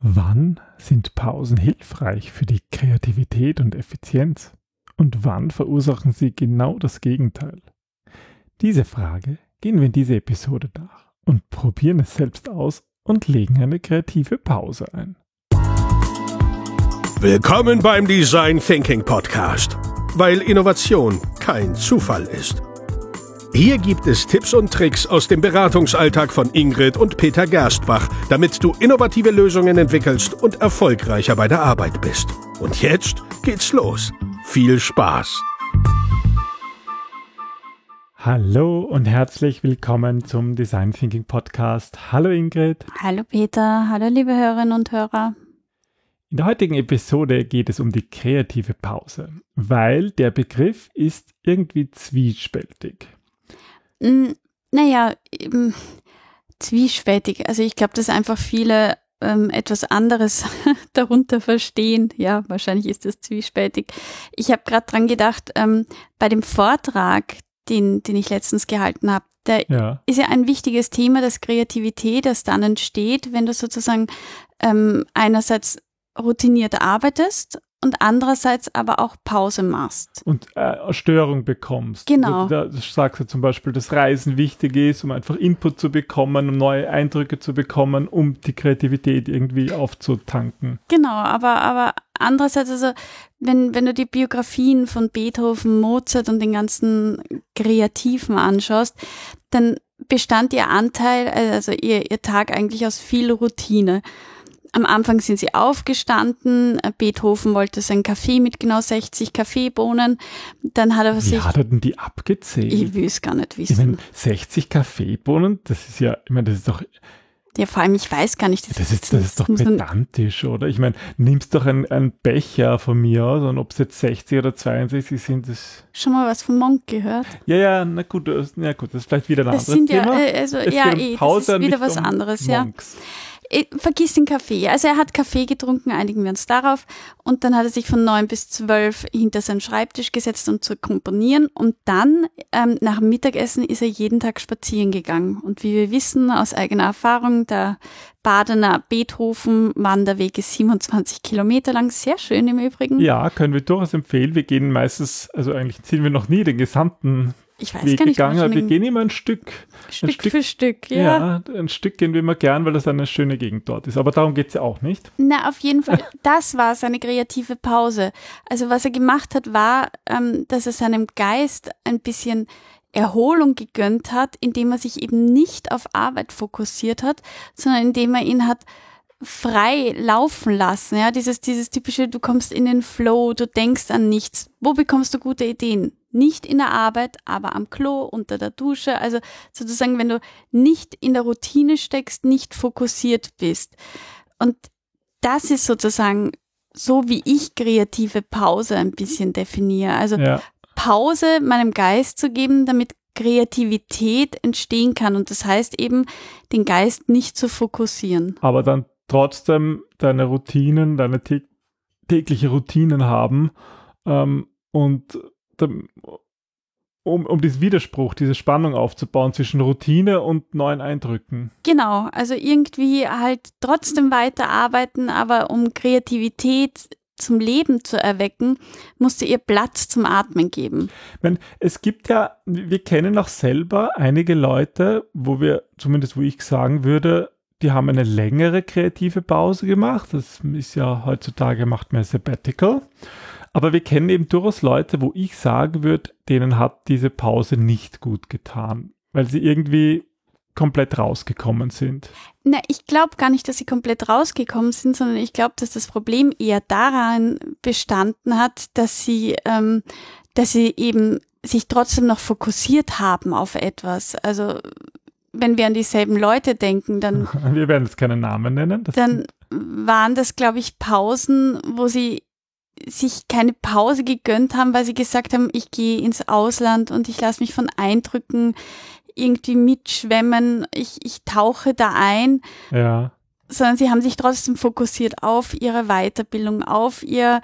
Wann sind Pausen hilfreich für die Kreativität und Effizienz? Und wann verursachen sie genau das Gegenteil? Diese Frage gehen wir in dieser Episode nach und probieren es selbst aus und legen eine kreative Pause ein. Willkommen beim Design Thinking Podcast, weil Innovation kein Zufall ist. Hier gibt es Tipps und Tricks aus dem Beratungsalltag von Ingrid und Peter Gerstbach, damit du innovative Lösungen entwickelst und erfolgreicher bei der Arbeit bist. Und jetzt geht's los. Viel Spaß! Hallo und herzlich willkommen zum Design Thinking Podcast. Hallo Ingrid. Hallo Peter, hallo liebe Hörerinnen und Hörer. In der heutigen Episode geht es um die kreative Pause, weil der Begriff ist irgendwie zwiespältig. Naja, eben zwiespältig. Also ich glaube, dass einfach viele ähm, etwas anderes darunter verstehen. Ja, wahrscheinlich ist das zwiespältig. Ich habe gerade dran gedacht, ähm, bei dem Vortrag, den, den ich letztens gehalten habe, da ja. ist ja ein wichtiges Thema, das Kreativität, das dann entsteht, wenn du sozusagen ähm, einerseits routiniert arbeitest und andererseits aber auch Pause machst. Und äh, Störung bekommst. Genau. Da sagst du zum Beispiel, dass Reisen wichtig ist, um einfach Input zu bekommen, um neue Eindrücke zu bekommen, um die Kreativität irgendwie aufzutanken. Genau, aber, aber andererseits, also wenn, wenn du die Biografien von Beethoven, Mozart und den ganzen Kreativen anschaust, dann bestand ihr Anteil, also ihr, ihr Tag eigentlich aus viel Routine. Am Anfang sind sie aufgestanden. Beethoven wollte sein Kaffee mit genau 60 Kaffeebohnen. Dann hat er Wie sich. hat er denn die abgezählt? Ich will es gar nicht wissen. Ich meine, 60 Kaffeebohnen, das ist ja, ich meine, das ist doch. Ja, vor allem, ich weiß gar nicht. Das, das ist, das ist doch pedantisch, oder? Ich meine, nimmst doch einen, einen Becher von mir aus und ob es jetzt 60 oder 62 sind, das. Schon mal was von Monk gehört? Ja, ja, na gut, das, na gut, das ist vielleicht wieder ein das anderes sind Thema. Ja, äh, also, es ja, eh, das ist wieder was anderes, Monks. ja. Vergiss den Kaffee. Also er hat Kaffee getrunken, einigen wir uns darauf. Und dann hat er sich von neun bis zwölf hinter seinen Schreibtisch gesetzt, um zu komponieren. Und dann, ähm, nach dem Mittagessen, ist er jeden Tag spazieren gegangen. Und wie wir wissen aus eigener Erfahrung, der Badener Beethoven-Wanderweg ist 27 Kilometer lang. Sehr schön im Übrigen. Ja, können wir durchaus empfehlen. Wir gehen meistens, also eigentlich sind wir noch nie den gesamten ich weiß Weg gar nicht, gegangen, wir gehen immer ein Stück. Stück, ein Stück für Stück, ja. ja. ein Stück gehen wir immer gern, weil das eine schöne Gegend dort ist. Aber darum geht es ja auch nicht. Na, auf jeden Fall, das war seine kreative Pause. Also was er gemacht hat, war, ähm, dass er seinem Geist ein bisschen Erholung gegönnt hat, indem er sich eben nicht auf Arbeit fokussiert hat, sondern indem er ihn hat frei laufen lassen. Ja, dieses, dieses typische, du kommst in den Flow, du denkst an nichts. Wo bekommst du gute Ideen? Nicht in der Arbeit, aber am Klo, unter der Dusche. Also sozusagen, wenn du nicht in der Routine steckst, nicht fokussiert bist. Und das ist sozusagen so, wie ich kreative Pause ein bisschen definiere. Also Ja. Pause meinem Geist zu geben, damit Kreativität entstehen kann. Und das heißt eben, den Geist nicht zu fokussieren. Aber dann trotzdem deine Routinen, deine tä tägliche Routinen haben ähm, und um, um diesen Widerspruch, diese Spannung aufzubauen zwischen Routine und neuen Eindrücken. Genau, also irgendwie halt trotzdem weiterarbeiten, aber um Kreativität zum Leben zu erwecken, musst du ihr Platz zum Atmen geben. Meine, es gibt ja, wir kennen auch selber einige Leute, wo wir, zumindest wo ich sagen würde, die haben eine längere kreative Pause gemacht. Das ist ja heutzutage macht man Sabbatical. Aber wir kennen eben durchaus Leute, wo ich sagen würde, denen hat diese Pause nicht gut getan, weil sie irgendwie komplett rausgekommen sind. Na, ich glaube gar nicht, dass sie komplett rausgekommen sind, sondern ich glaube, dass das Problem eher daran bestanden hat, dass sie, ähm, dass sie eben sich trotzdem noch fokussiert haben auf etwas. Also wenn wir an dieselben Leute denken, dann Wir werden jetzt keinen Namen nennen. Dann waren das, glaube ich, Pausen, wo sie sich keine Pause gegönnt haben, weil sie gesagt haben, ich gehe ins Ausland und ich lasse mich von Eindrücken irgendwie mitschwemmen, ich, ich tauche da ein, ja. sondern sie haben sich trotzdem fokussiert auf ihre Weiterbildung, auf ihr,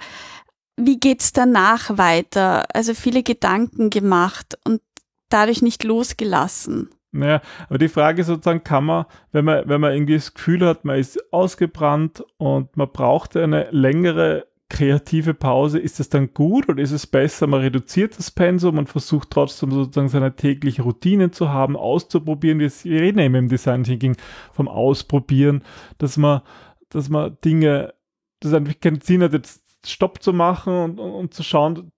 wie geht's danach weiter? Also viele Gedanken gemacht und dadurch nicht losgelassen. Naja, aber die Frage ist sozusagen, kann man, wenn man, wenn man irgendwie das Gefühl hat, man ist ausgebrannt und man braucht eine längere kreative Pause, ist das dann gut oder ist es besser, man reduziert das Pensum und versucht trotzdem sozusagen seine tägliche Routine zu haben, auszuprobieren. Wir reden eben im Design Thinking vom Ausprobieren, dass man, dass man Dinge, das einfach keinen Sinn hat, jetzt Stopp zu machen und, und, und zu schauen,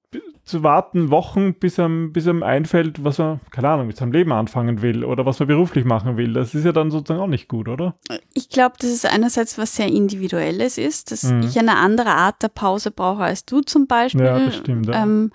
zu warten, Wochen, bis einem, bis einem einfällt, was man, keine Ahnung, mit seinem Leben anfangen will oder was man beruflich machen will. Das ist ja dann sozusagen auch nicht gut, oder? Ich glaube, dass es einerseits was sehr Individuelles ist, dass mhm. ich eine andere Art der Pause brauche als du zum Beispiel. Ja, das stimmt. Ja. Ähm,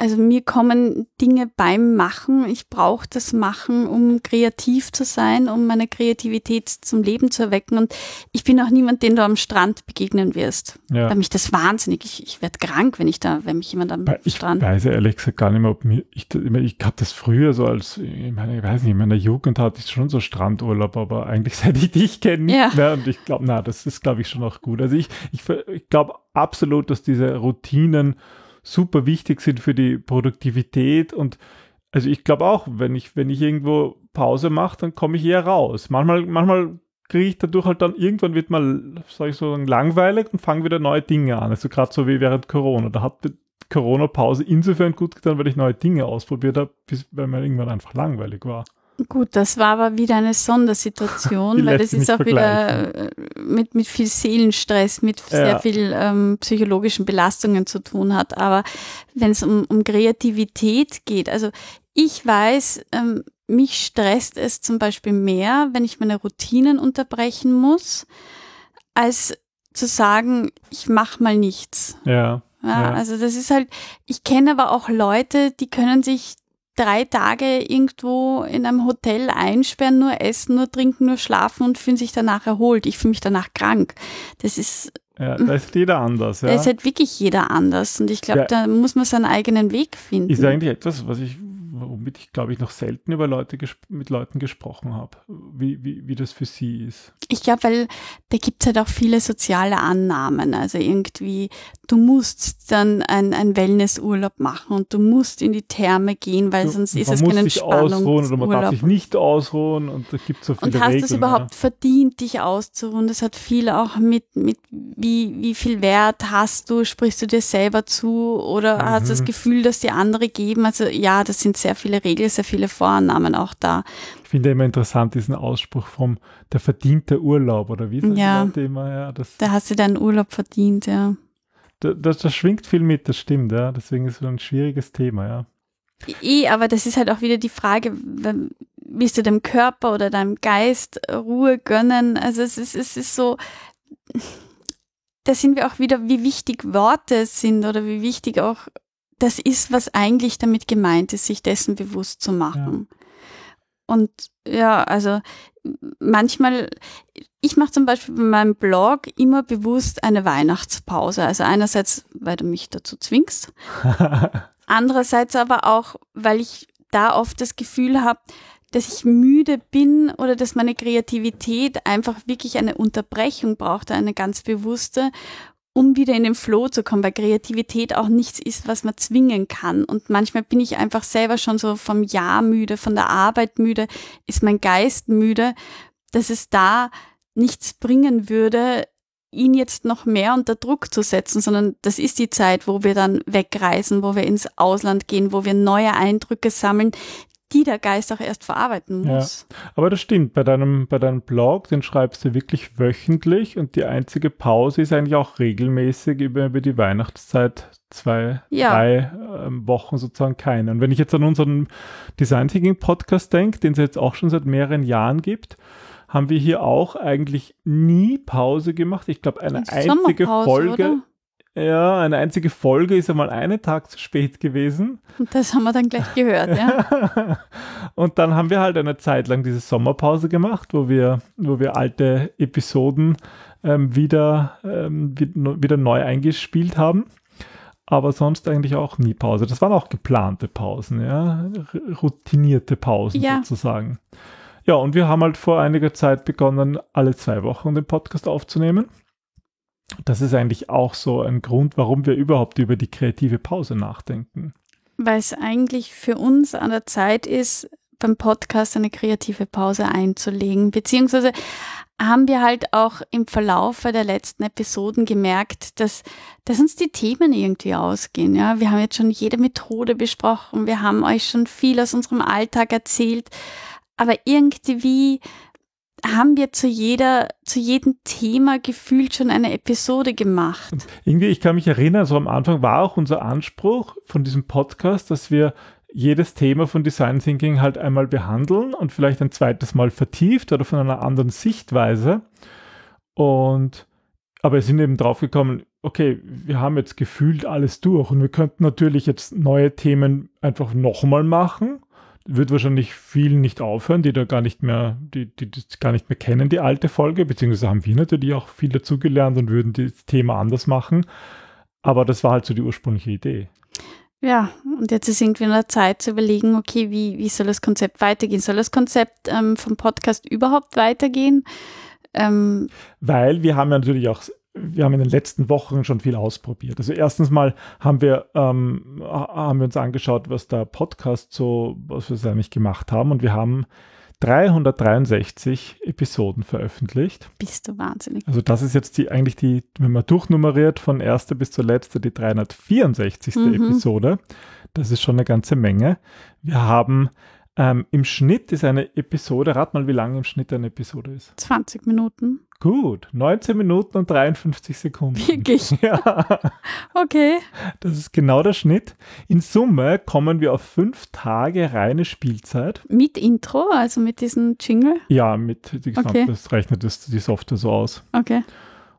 also mir kommen Dinge beim Machen. Ich brauche das Machen, um kreativ zu sein, um meine Kreativität zum Leben zu erwecken. Und ich bin auch niemand, den du am Strand begegnen wirst. Ja. Weil mich das wahnsinnig. Ich, ich werde krank, wenn ich da, wenn mich jemand am ich Strand. Ich weiß ehrlich gesagt gar nicht mehr, ob mir, ich, ich habe das früher so als, ich meine, ich weiß nicht, in meiner Jugend hatte ich schon so Strandurlaub, aber eigentlich seit ich dich kenne ja. mehr. Und ich glaube, na, das ist, glaube ich, schon auch gut. Also ich, ich, ich glaube absolut, dass diese Routinen super wichtig sind für die Produktivität und also ich glaube auch, wenn ich, wenn ich irgendwo Pause mache, dann komme ich eher raus. Manchmal, manchmal kriege ich dadurch halt dann, irgendwann wird mal, sage ich so, langweilig und fange wieder neue Dinge an. Also gerade so wie während Corona. Da hat die Corona-Pause insofern gut getan, weil ich neue Dinge ausprobiert habe, bis weil mir irgendwann einfach langweilig war. Gut, das war aber wieder eine Sondersituation, weil das ist auch wieder mit, mit viel Seelenstress, mit sehr ja. viel ähm, psychologischen Belastungen zu tun hat. Aber wenn es um, um Kreativität geht, also ich weiß, ähm, mich stresst es zum Beispiel mehr, wenn ich meine Routinen unterbrechen muss, als zu sagen, ich mache mal nichts. Ja. Ja, ja. Also das ist halt, ich kenne aber auch Leute, die können sich drei Tage irgendwo in einem Hotel einsperren, nur essen, nur trinken, nur schlafen und fühlen sich danach erholt. Ich fühle mich danach krank. Das ist. Ja, da ist jeder anders. Ja. Da ist halt wirklich jeder anders. Und ich glaube, ja. da muss man seinen eigenen Weg finden. Ist eigentlich etwas, was ich womit ich, glaube ich, noch selten über Leute mit Leuten gesprochen habe, wie, wie, wie das für sie ist. Ich glaube, weil da gibt es halt auch viele soziale Annahmen. Also irgendwie, du musst dann ein, Wellnessurlaub machen und du musst in die Therme gehen, weil sonst ist es keine Entspannung. Man muss sich ausruhen oder man darf sich nicht ausruhen und da gibt so viele Und hast du es überhaupt ja. verdient, dich auszuruhen? Das hat viel auch mit, mit wie, wie viel Wert hast du, sprichst du dir selber zu oder mhm. hast du das Gefühl, dass die andere geben? Also ja, das sind sehr viele Regeln, sehr viele Vorannahmen auch da. Ich finde immer interessant diesen Ausspruch vom der verdiente Urlaub oder wie ist das ja, Thema? Ja, das, da hast du deinen Urlaub verdient, ja. Das, das, schwingt viel mit, das stimmt, ja. Deswegen ist es ein schwieriges Thema, ja. Eh, aber das ist halt auch wieder die Frage, willst du dem Körper oder deinem Geist Ruhe gönnen? Also es ist, es ist so, da sind wir auch wieder, wie wichtig Worte sind oder wie wichtig auch das ist, was eigentlich damit gemeint ist, sich dessen bewusst zu machen. Ja. Und ja, also manchmal, ich mache zum Beispiel bei meinem Blog immer bewusst eine Weihnachtspause. Also einerseits, weil du mich dazu zwingst, andererseits aber auch, weil ich da oft das Gefühl habe, dass ich müde bin oder dass meine Kreativität einfach wirklich eine Unterbrechung braucht, eine ganz bewusste um wieder in den Flow zu kommen, weil Kreativität auch nichts ist, was man zwingen kann. Und manchmal bin ich einfach selber schon so vom Jahr müde, von der Arbeit müde, ist mein Geist müde, dass es da nichts bringen würde, ihn jetzt noch mehr unter Druck zu setzen, sondern das ist die Zeit, wo wir dann wegreisen, wo wir ins Ausland gehen, wo wir neue Eindrücke sammeln, die der Geist auch erst verarbeiten muss. Ja, aber das stimmt. Bei deinem, bei deinem Blog, den schreibst du wirklich wöchentlich und die einzige Pause ist eigentlich auch regelmäßig über, über die Weihnachtszeit zwei, ja. drei äh, Wochen sozusagen keine. Und wenn ich jetzt an unseren Design Thinking Podcast denke, den es jetzt auch schon seit mehreren Jahren gibt, haben wir hier auch eigentlich nie Pause gemacht. Ich glaube, eine einzige Folge. Oder? Ja, eine einzige Folge ist einmal einen Tag zu spät gewesen. Und das haben wir dann gleich gehört, ja. und dann haben wir halt eine Zeit lang diese Sommerpause gemacht, wo wir, wo wir alte Episoden ähm, wieder, ähm, wieder neu eingespielt haben. Aber sonst eigentlich auch nie Pause. Das waren auch geplante Pausen, ja. Routinierte Pausen ja. sozusagen. Ja, und wir haben halt vor einiger Zeit begonnen, alle zwei Wochen den Podcast aufzunehmen das ist eigentlich auch so ein Grund, warum wir überhaupt über die kreative Pause nachdenken. Weil es eigentlich für uns an der Zeit ist, beim Podcast eine kreative Pause einzulegen. Beziehungsweise haben wir halt auch im Verlaufe der letzten Episoden gemerkt, dass, dass uns die Themen irgendwie ausgehen. Ja, wir haben jetzt schon jede Methode besprochen. Wir haben euch schon viel aus unserem Alltag erzählt. Aber irgendwie haben wir zu jeder, zu jedem Thema gefühlt schon eine Episode gemacht. Irgendwie, ich kann mich erinnern, so am Anfang war auch unser Anspruch von diesem Podcast, dass wir jedes Thema von Design Thinking halt einmal behandeln und vielleicht ein zweites Mal vertieft oder von einer anderen Sichtweise. Und aber wir sind eben drauf gekommen, okay, wir haben jetzt gefühlt alles durch und wir könnten natürlich jetzt neue Themen einfach nochmal machen wird wahrscheinlich vielen nicht aufhören, die da gar nicht mehr, die, die das gar nicht mehr kennen, die alte Folge, beziehungsweise haben wir natürlich auch viel dazugelernt und würden das Thema anders machen. Aber das war halt so die ursprüngliche Idee. Ja, und jetzt ist irgendwie in der Zeit zu überlegen, okay, wie, wie soll das Konzept weitergehen? Soll das Konzept ähm, vom Podcast überhaupt weitergehen? Ähm, Weil wir haben ja natürlich auch wir haben in den letzten Wochen schon viel ausprobiert. Also erstens mal haben wir, ähm, haben wir uns angeschaut, was der Podcast so, was wir eigentlich gemacht haben und wir haben 363 Episoden veröffentlicht. Bist du wahnsinnig. Also das ist jetzt die eigentlich die, wenn man durchnummeriert von erster bis zur letzte, die 364. Mhm. Episode. Das ist schon eine ganze Menge. Wir haben ähm, im Schnitt ist eine Episode, rat mal, wie lange im Schnitt eine Episode ist. 20 Minuten. Gut, 19 Minuten und 53 Sekunden. Wirklich? Ja. Okay. Das ist genau der Schnitt. In Summe kommen wir auf fünf Tage reine Spielzeit. Mit Intro, also mit diesem Jingle? Ja, mit okay. das rechnet das, die Software so aus. Okay.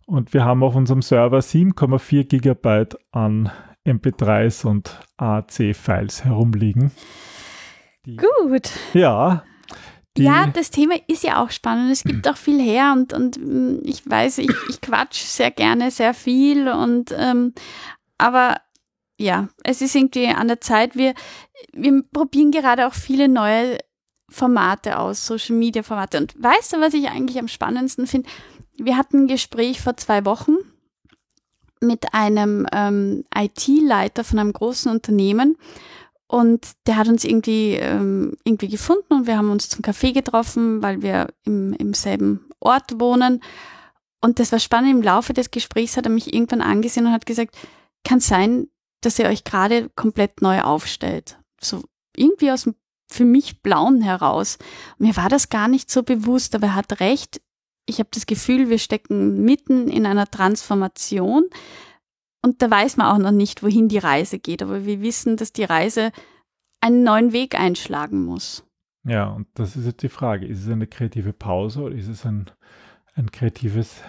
Und wir haben auf unserem Server 7,4 Gigabyte an MP3s und AC-Files herumliegen. Gut. Ja, ja, das Thema ist ja auch spannend. Es gibt auch viel her und, und mm, ich weiß, ich, ich quatsch sehr gerne sehr viel und ähm, aber ja, es ist irgendwie an der Zeit. Wir, wir probieren gerade auch viele neue Formate aus, Social Media Formate. Und weißt du, was ich eigentlich am spannendsten finde? Wir hatten ein Gespräch vor zwei Wochen mit einem ähm, IT-Leiter von einem großen Unternehmen und der hat uns irgendwie, ähm, irgendwie gefunden und wir haben uns zum Café getroffen, weil wir im, im selben Ort wohnen. Und das war spannend. Im Laufe des Gesprächs hat er mich irgendwann angesehen und hat gesagt, kann sein, dass ihr euch gerade komplett neu aufstellt. So irgendwie aus dem für mich blauen heraus. Mir war das gar nicht so bewusst, aber er hat recht. Ich habe das Gefühl, wir stecken mitten in einer Transformation und da weiß man auch noch nicht, wohin die Reise geht, aber wir wissen, dass die Reise einen neuen Weg einschlagen muss. Ja, und das ist jetzt die Frage. Ist es eine kreative Pause oder ist es ein, ein kreatives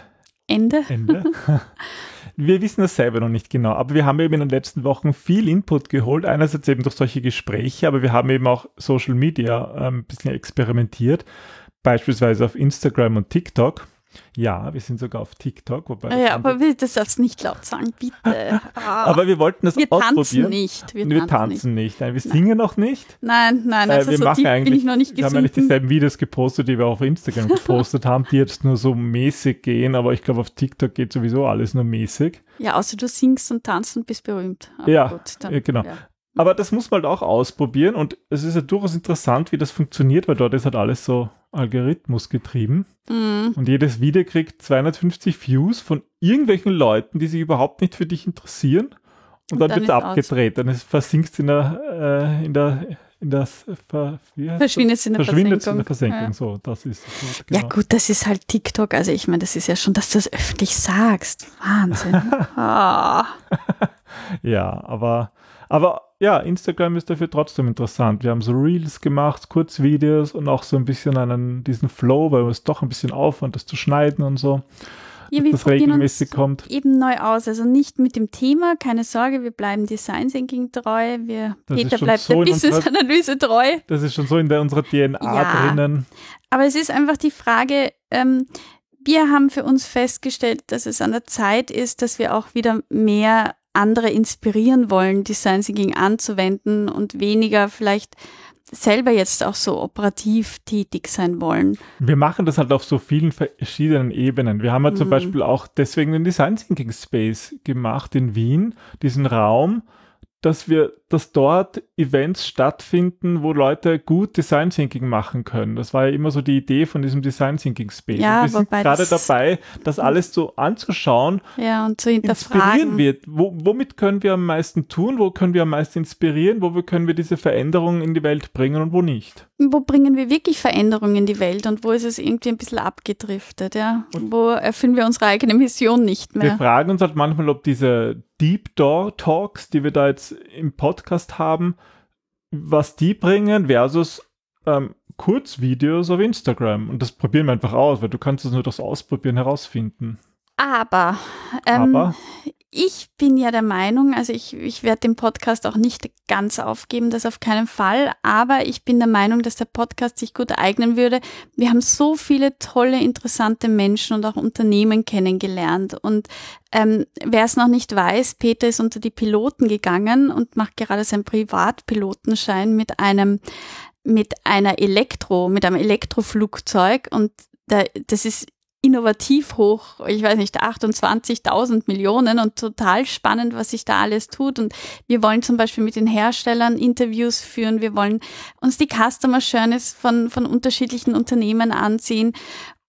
Ende? Ende? wir wissen das selber noch nicht genau, aber wir haben eben in den letzten Wochen viel Input geholt. Einerseits eben durch solche Gespräche, aber wir haben eben auch Social Media ähm, ein bisschen experimentiert, beispielsweise auf Instagram und TikTok. Ja, wir sind sogar auf TikTok. Wobei ja, aber das darfst nicht laut sagen, bitte. Ah. aber wir wollten das wir ausprobieren. Nicht. Wir, wir tanzen nicht. nicht. Nein, wir singen noch nicht. Nein, nein, also äh, wir so machen eigentlich, bin ich noch nicht Wir haben eigentlich dieselben Videos gepostet, die wir auch auf Instagram gepostet haben, die jetzt nur so mäßig gehen, aber ich glaube, auf TikTok geht sowieso alles nur mäßig. Ja, außer du singst und tanzt und bist berühmt. Aber ja, gut, dann, genau. Ja. Aber das muss man halt auch ausprobieren und es ist ja durchaus interessant, wie das funktioniert, weil dort ist halt alles so Algorithmus getrieben. Mhm. Und jedes Video kriegt 250 Views von irgendwelchen Leuten, die sich überhaupt nicht für dich interessieren. Und, und dann, dann wird es abgedreht. Aus. Dann versinkt in der, äh, in der, in das Ver, verschwindet in der verschwindet Versenkung. In der Versenkung. Ja. So, das ist genau. Ja gut, das ist halt TikTok. Also ich meine, das ist ja schon, dass du das öffentlich sagst. Wahnsinn. oh. ja, aber, aber ja, Instagram ist dafür trotzdem interessant. Wir haben so Reels gemacht, Kurzvideos und auch so ein bisschen einen, diesen Flow, weil es doch ein bisschen Aufwand, das zu schneiden und so. Ja, wir das regelmäßig kommt. Eben neu aus. Also nicht mit dem Thema, keine Sorge, wir bleiben Design Thinking treu. Wir, Peter bleibt so der Business-Analyse treu. Das ist schon so in der, unserer DNA ja, drinnen. Aber es ist einfach die Frage, ähm, wir haben für uns festgestellt, dass es an der Zeit ist, dass wir auch wieder mehr andere inspirieren wollen, Design Thinking anzuwenden und weniger vielleicht selber jetzt auch so operativ tätig sein wollen. Wir machen das halt auf so vielen verschiedenen Ebenen. Wir haben ja mhm. zum Beispiel auch deswegen den Design Thinking Space gemacht in Wien, diesen Raum, dass wir, dass dort Events stattfinden, wo Leute gut Design Thinking machen können. Das war ja immer so die Idee von diesem Design Thinking Space. Ja, und wir sind gerade dabei, das alles so anzuschauen, Ja, und zu inspirieren hinterfragen. wird. Wo, womit können wir am meisten tun? Wo können wir am meisten inspirieren? Wo können wir diese Veränderungen in die Welt bringen und wo nicht? Wo bringen wir wirklich Veränderungen in die Welt und wo ist es irgendwie ein bisschen abgedriftet, ja? wo erfüllen wir unsere eigene Mission nicht Wir mehr? fragen uns halt manchmal, ob diese Deep Door Talks, die wir da jetzt im Podcast haben, was die bringen versus ähm, Kurzvideos auf Instagram. Und das probieren wir einfach aus, weil du kannst es nur durchs Ausprobieren herausfinden. Aber, ähm, Aber ich bin ja der Meinung, also ich, ich werde den Podcast auch nicht ganz aufgeben, das auf keinen Fall, aber ich bin der Meinung, dass der Podcast sich gut eignen würde. Wir haben so viele tolle, interessante Menschen und auch Unternehmen kennengelernt. Und ähm, wer es noch nicht weiß, Peter ist unter die Piloten gegangen und macht gerade seinen Privatpilotenschein mit einem mit einer Elektro, mit einem Elektroflugzeug und da, das ist innovativ hoch, ich weiß nicht, 28.000 Millionen und total spannend, was sich da alles tut. Und wir wollen zum Beispiel mit den Herstellern Interviews führen. Wir wollen uns die Customer Journeys von, von unterschiedlichen Unternehmen ansehen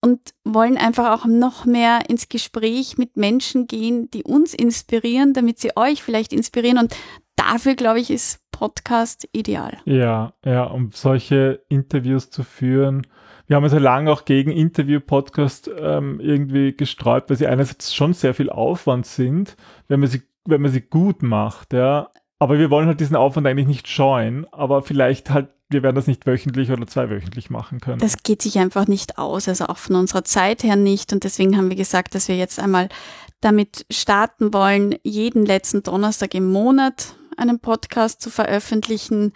und wollen einfach auch noch mehr ins Gespräch mit Menschen gehen, die uns inspirieren, damit sie euch vielleicht inspirieren. Und dafür, glaube ich, ist Podcast ideal. ja, ja, um solche Interviews zu führen. Wir haben uns ja lange auch gegen Interview-Podcast ähm, irgendwie gesträubt, weil sie einerseits schon sehr viel Aufwand sind, wenn man sie, wenn man sie gut macht, ja. Aber wir wollen halt diesen Aufwand eigentlich nicht scheuen, aber vielleicht halt, wir werden das nicht wöchentlich oder zweiwöchentlich machen können. Das geht sich einfach nicht aus, also auch von unserer Zeit her nicht. Und deswegen haben wir gesagt, dass wir jetzt einmal damit starten wollen, jeden letzten Donnerstag im Monat einen Podcast zu veröffentlichen,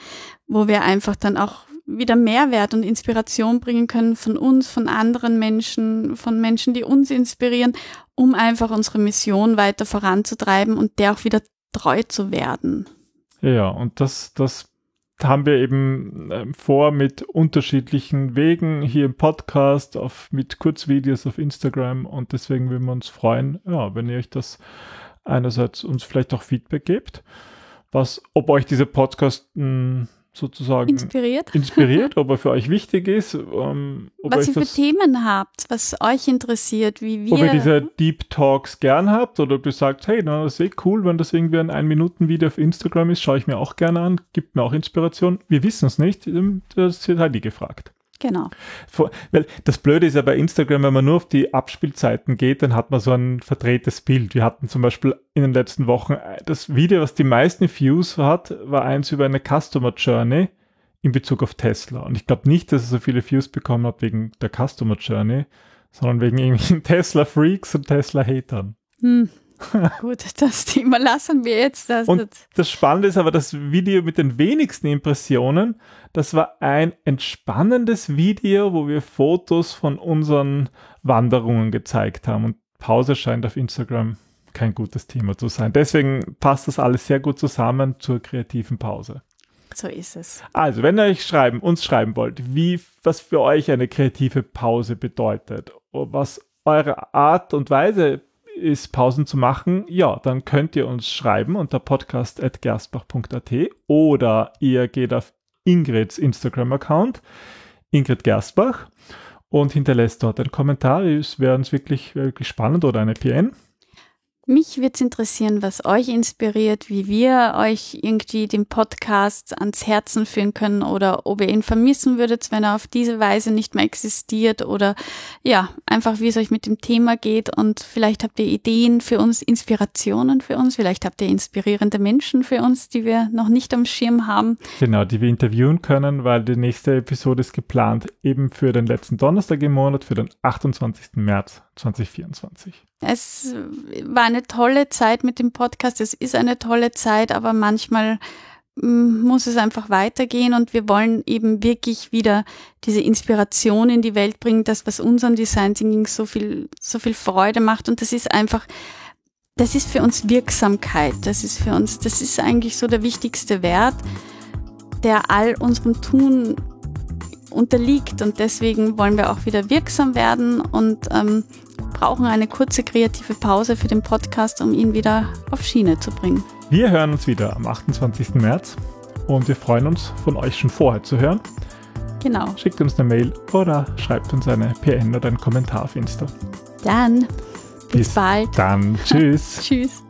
wo wir einfach dann auch wieder Mehrwert und Inspiration bringen können von uns, von anderen Menschen, von Menschen, die uns inspirieren, um einfach unsere Mission weiter voranzutreiben und der auch wieder treu zu werden. Ja, und das, das haben wir eben ähm, vor mit unterschiedlichen Wegen hier im Podcast, auf, mit Kurzvideos auf Instagram und deswegen würden wir uns freuen, ja, wenn ihr euch das einerseits uns vielleicht auch Feedback gebt, was, ob euch dieser Podcast mh, sozusagen Inspiriert? inspiriert, ob er für euch wichtig ist, ähm, was ihr für das Themen habt, was euch interessiert, wie wir. ob ihr diese Deep Talks gern habt oder ob ihr sagt, hey, na, das ist eh cool, wenn das irgendwie ein Ein-Minuten-Video auf Instagram ist, schaue ich mir auch gerne an, gibt mir auch Inspiration. Wir wissen es nicht, ähm, das wird Heidi gefragt. Genau. Weil das Blöde ist ja bei Instagram, wenn man nur auf die Abspielzeiten geht, dann hat man so ein verdrehtes Bild. Wir hatten zum Beispiel in den letzten Wochen äh, das Video, was die meisten Views hat, war eins über eine Customer Journey in Bezug auf Tesla. Und ich glaube nicht, dass es so viele Views bekommen hat wegen der Customer Journey, sondern wegen irgendwelchen Tesla-Freaks und Tesla-Hatern. Hm. Gut, das Thema lassen wir jetzt. Das Und das Spannende ist aber, das Video mit den wenigsten Impressionen, das war ein entspannendes Video, wo wir Fotos von unseren Wanderungen gezeigt haben. Und Pause scheint auf Instagram kein gutes Thema zu sein. Deswegen passt das alles sehr gut zusammen zur kreativen Pause. so ist es. Also, wenn ihr euch schreiben, uns schreiben wollt, wie, was für euch eine kreative Pause bedeutet, was eure Art und Weise ist, Pausen zu machen, ja, dann könnt ihr uns schreiben unter podcast.gerstbach.at oder ihr geht auf Ingrids Instagram-Account, Ingrid Gerstbach, und hinterlässt dort einen Kommentar. Es wäre uns wirklich, wirklich spannend oder eine PN. Mich würde es interessieren, was euch inspiriert, wie wir euch irgendwie den Podcast ans Herzen führen können oder ob ihr ihn vermissen würdet, wenn er auf diese Weise nicht mehr existiert oder ja, einfach wie es euch mit dem Thema geht und vielleicht habt ihr Ideen für uns, Inspirationen für uns, vielleicht habt ihr inspirierende Menschen für uns, die wir noch nicht am Schirm haben. Genau, die wir interviewen können, weil die nächste Episode ist geplant eben für den letzten Donnerstag im Monat, für den 28. März 2024. Es war eine tolle Zeit mit dem Podcast. Es ist eine tolle Zeit, aber manchmal mm, muss es einfach weitergehen und wir wollen eben wirklich wieder diese Inspiration in die Welt bringen, das, was unseren Design Thinking so viel, so viel Freude macht. Und das ist einfach, das ist für uns Wirksamkeit. Das ist für uns, das ist eigentlich so der wichtigste Wert, der all unserem Tun unterliegt. Und deswegen wollen wir auch wieder wirksam werden und ähm, brauchen eine kurze kreative Pause für den Podcast, um ihn wieder auf Schiene zu bringen. Wir hören uns wieder am 28. März und wir freuen uns, von euch schon vorher zu hören. Genau. Schickt uns eine Mail oder schreibt uns eine PN oder einen Kommentar auf Insta. Dann bis, Bis bald. Dann tschüss. Tschüss.